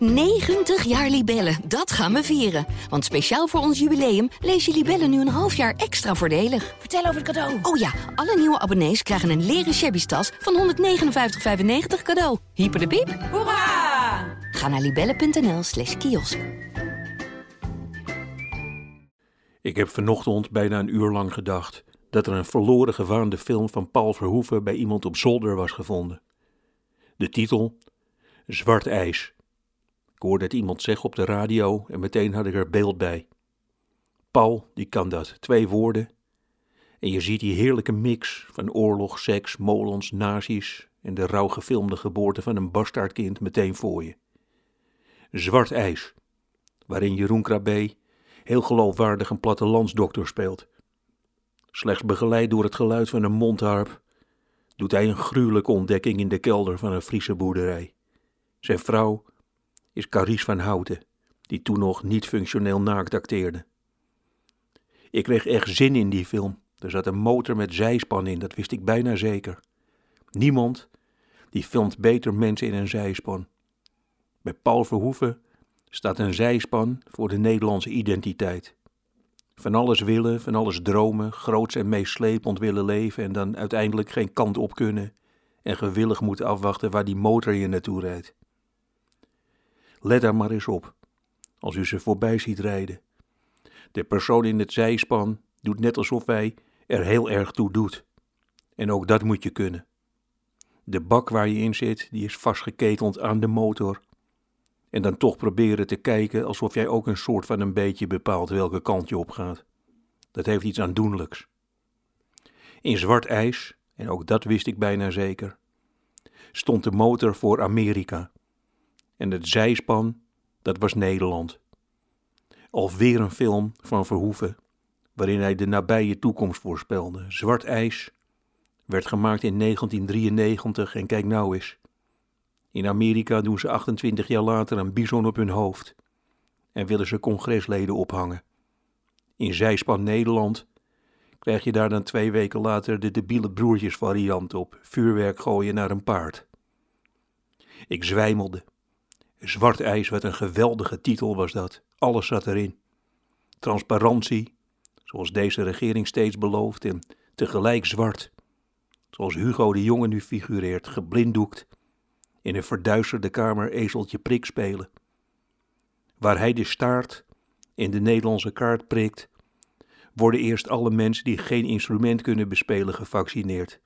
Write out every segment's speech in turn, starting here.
90 jaar Libellen, dat gaan we vieren. Want speciaal voor ons jubileum lees je Libellen nu een half jaar extra voordelig. Vertel over het cadeau. Oh ja, alle nieuwe abonnees krijgen een leren shabby tas van 159,95 cadeau. Hyper de piep. Hoera! Ga naar libellen.nl slash kiosk. Ik heb vanochtend bijna een uur lang gedacht dat er een verloren gewaande film van Paul Verhoeven bij iemand op zolder was gevonden. De titel Zwart ijs. Ik hoorde het iemand zeggen op de radio en meteen had ik er beeld bij. Paul, die kan dat, twee woorden. En je ziet die heerlijke mix van oorlog, seks, molens, nazi's en de rauw gefilmde geboorte van een bastaardkind meteen voor je. Zwart ijs, waarin Jeroen Krabbe heel geloofwaardig een plattelandsdokter speelt. Slechts begeleid door het geluid van een mondharp doet hij een gruwelijke ontdekking in de kelder van een Friese boerderij. Zijn vrouw is Carice van Houten, die toen nog niet functioneel naakt acteerde. Ik kreeg echt zin in die film. Er zat een motor met zijspan in, dat wist ik bijna zeker. Niemand die filmt beter mensen in een zijspan. Bij Paul Verhoeven staat een zijspan voor de Nederlandse identiteit. Van alles willen, van alles dromen, groots en meeslepend willen leven en dan uiteindelijk geen kant op kunnen en gewillig moeten afwachten waar die motor je naartoe rijdt. Let daar maar eens op, als u ze voorbij ziet rijden. De persoon in het zijspan doet net alsof hij er heel erg toe doet. En ook dat moet je kunnen. De bak waar je in zit, die is vastgeketeld aan de motor. En dan toch proberen te kijken alsof jij ook een soort van een beetje bepaalt welke kant je op gaat. Dat heeft iets aandoenlijks. In zwart ijs, en ook dat wist ik bijna zeker, stond de motor voor Amerika. En het zijspan, dat was Nederland. Alweer een film van Verhoeven, waarin hij de nabije toekomst voorspelde. Zwart ijs werd gemaakt in 1993 en kijk nou eens. In Amerika doen ze 28 jaar later een bison op hun hoofd en willen ze congresleden ophangen. In zijspan Nederland krijg je daar dan twee weken later de debiele broertjes variant op, vuurwerk gooien naar een paard. Ik zwijmelde. Zwart ijs, wat een geweldige titel was dat. Alles zat erin. Transparantie, zoals deze regering steeds belooft, en tegelijk zwart, zoals Hugo de Jonge nu figureert, geblinddoekt, in een verduisterde kamer ezeltje prik spelen. Waar hij de staart in de Nederlandse kaart prikt, worden eerst alle mensen die geen instrument kunnen bespelen gevaccineerd.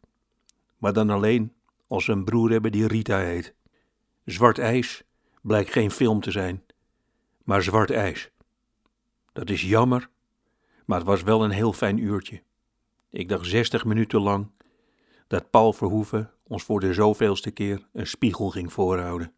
Maar dan alleen als ze een broer hebben die Rita heet. Zwart ijs blijkt geen film te zijn, maar zwart ijs. Dat is jammer, maar het was wel een heel fijn uurtje. Ik dacht zestig minuten lang dat Paul Verhoeven ons voor de zoveelste keer een spiegel ging voorhouden.